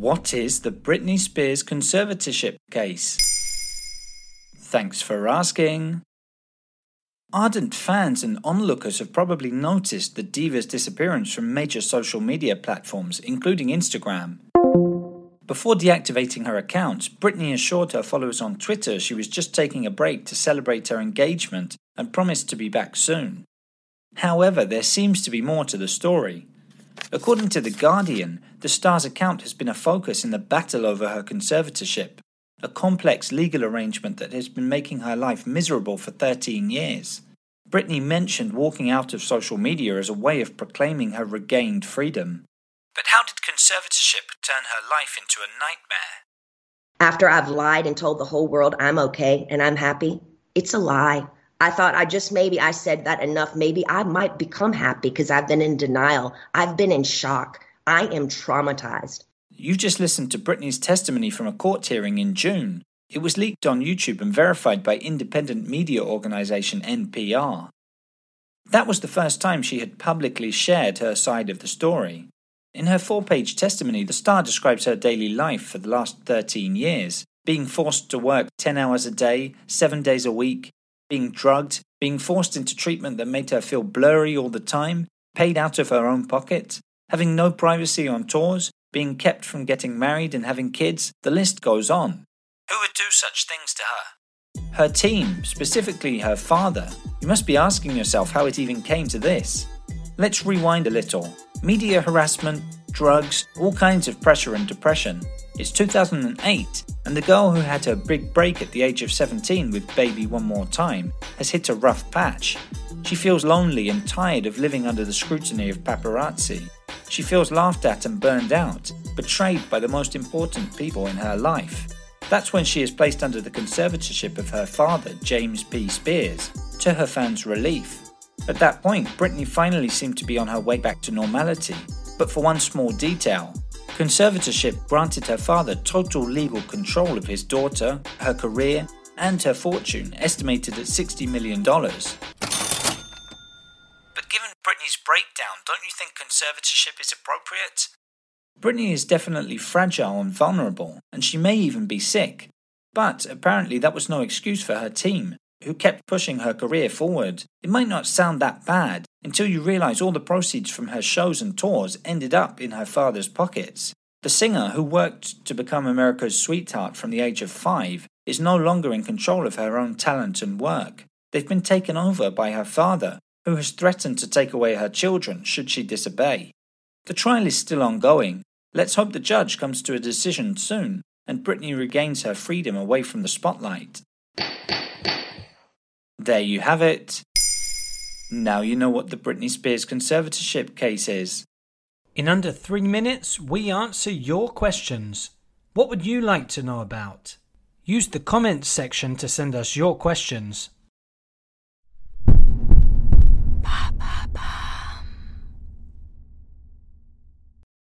What is the Britney Spears conservatorship case? Thanks for asking. Ardent fans and onlookers have probably noticed the diva's disappearance from major social media platforms, including Instagram. Before deactivating her accounts, Britney assured her followers on Twitter she was just taking a break to celebrate her engagement and promised to be back soon. However, there seems to be more to the story. According to The Guardian, the star's account has been a focus in the battle over her conservatorship, a complex legal arrangement that has been making her life miserable for 13 years. Britney mentioned walking out of social media as a way of proclaiming her regained freedom. But how did conservatorship turn her life into a nightmare? After I've lied and told the whole world I'm okay and I'm happy, it's a lie. I thought I just maybe I said that enough. Maybe I might become happy because I've been in denial. I've been in shock. I am traumatized. You just listened to Britney's testimony from a court hearing in June. It was leaked on YouTube and verified by independent media organization NPR. That was the first time she had publicly shared her side of the story. In her four page testimony, the star describes her daily life for the last 13 years being forced to work 10 hours a day, 7 days a week, being drugged, being forced into treatment that made her feel blurry all the time, paid out of her own pocket, having no privacy on tours, being kept from getting married and having kids, the list goes on. Who would do such things to her? Her team, specifically her father. You must be asking yourself how it even came to this. Let's rewind a little. Media harassment, drugs, all kinds of pressure and depression. It's 2008, and the girl who had her big break at the age of 17 with Baby One More Time has hit a rough patch. She feels lonely and tired of living under the scrutiny of paparazzi. She feels laughed at and burned out, betrayed by the most important people in her life. That's when she is placed under the conservatorship of her father, James P. Spears, to her fans' relief. At that point, Britney finally seemed to be on her way back to normality, but for one small detail, Conservatorship granted her father total legal control of his daughter, her career, and her fortune, estimated at $60 million. But given Britney's breakdown, don't you think conservatorship is appropriate? Britney is definitely fragile and vulnerable, and she may even be sick. But apparently, that was no excuse for her team, who kept pushing her career forward. It might not sound that bad until you realize all the proceeds from her shows and tours ended up in her father's pockets. The singer, who worked to become America's sweetheart from the age of five, is no longer in control of her own talent and work. They've been taken over by her father, who has threatened to take away her children should she disobey. The trial is still ongoing. Let's hope the judge comes to a decision soon and Britney regains her freedom away from the spotlight. There you have it. Now you know what the Britney Spears conservatorship case is. In under three minutes, we answer your questions. What would you like to know about? Use the comments section to send us your questions.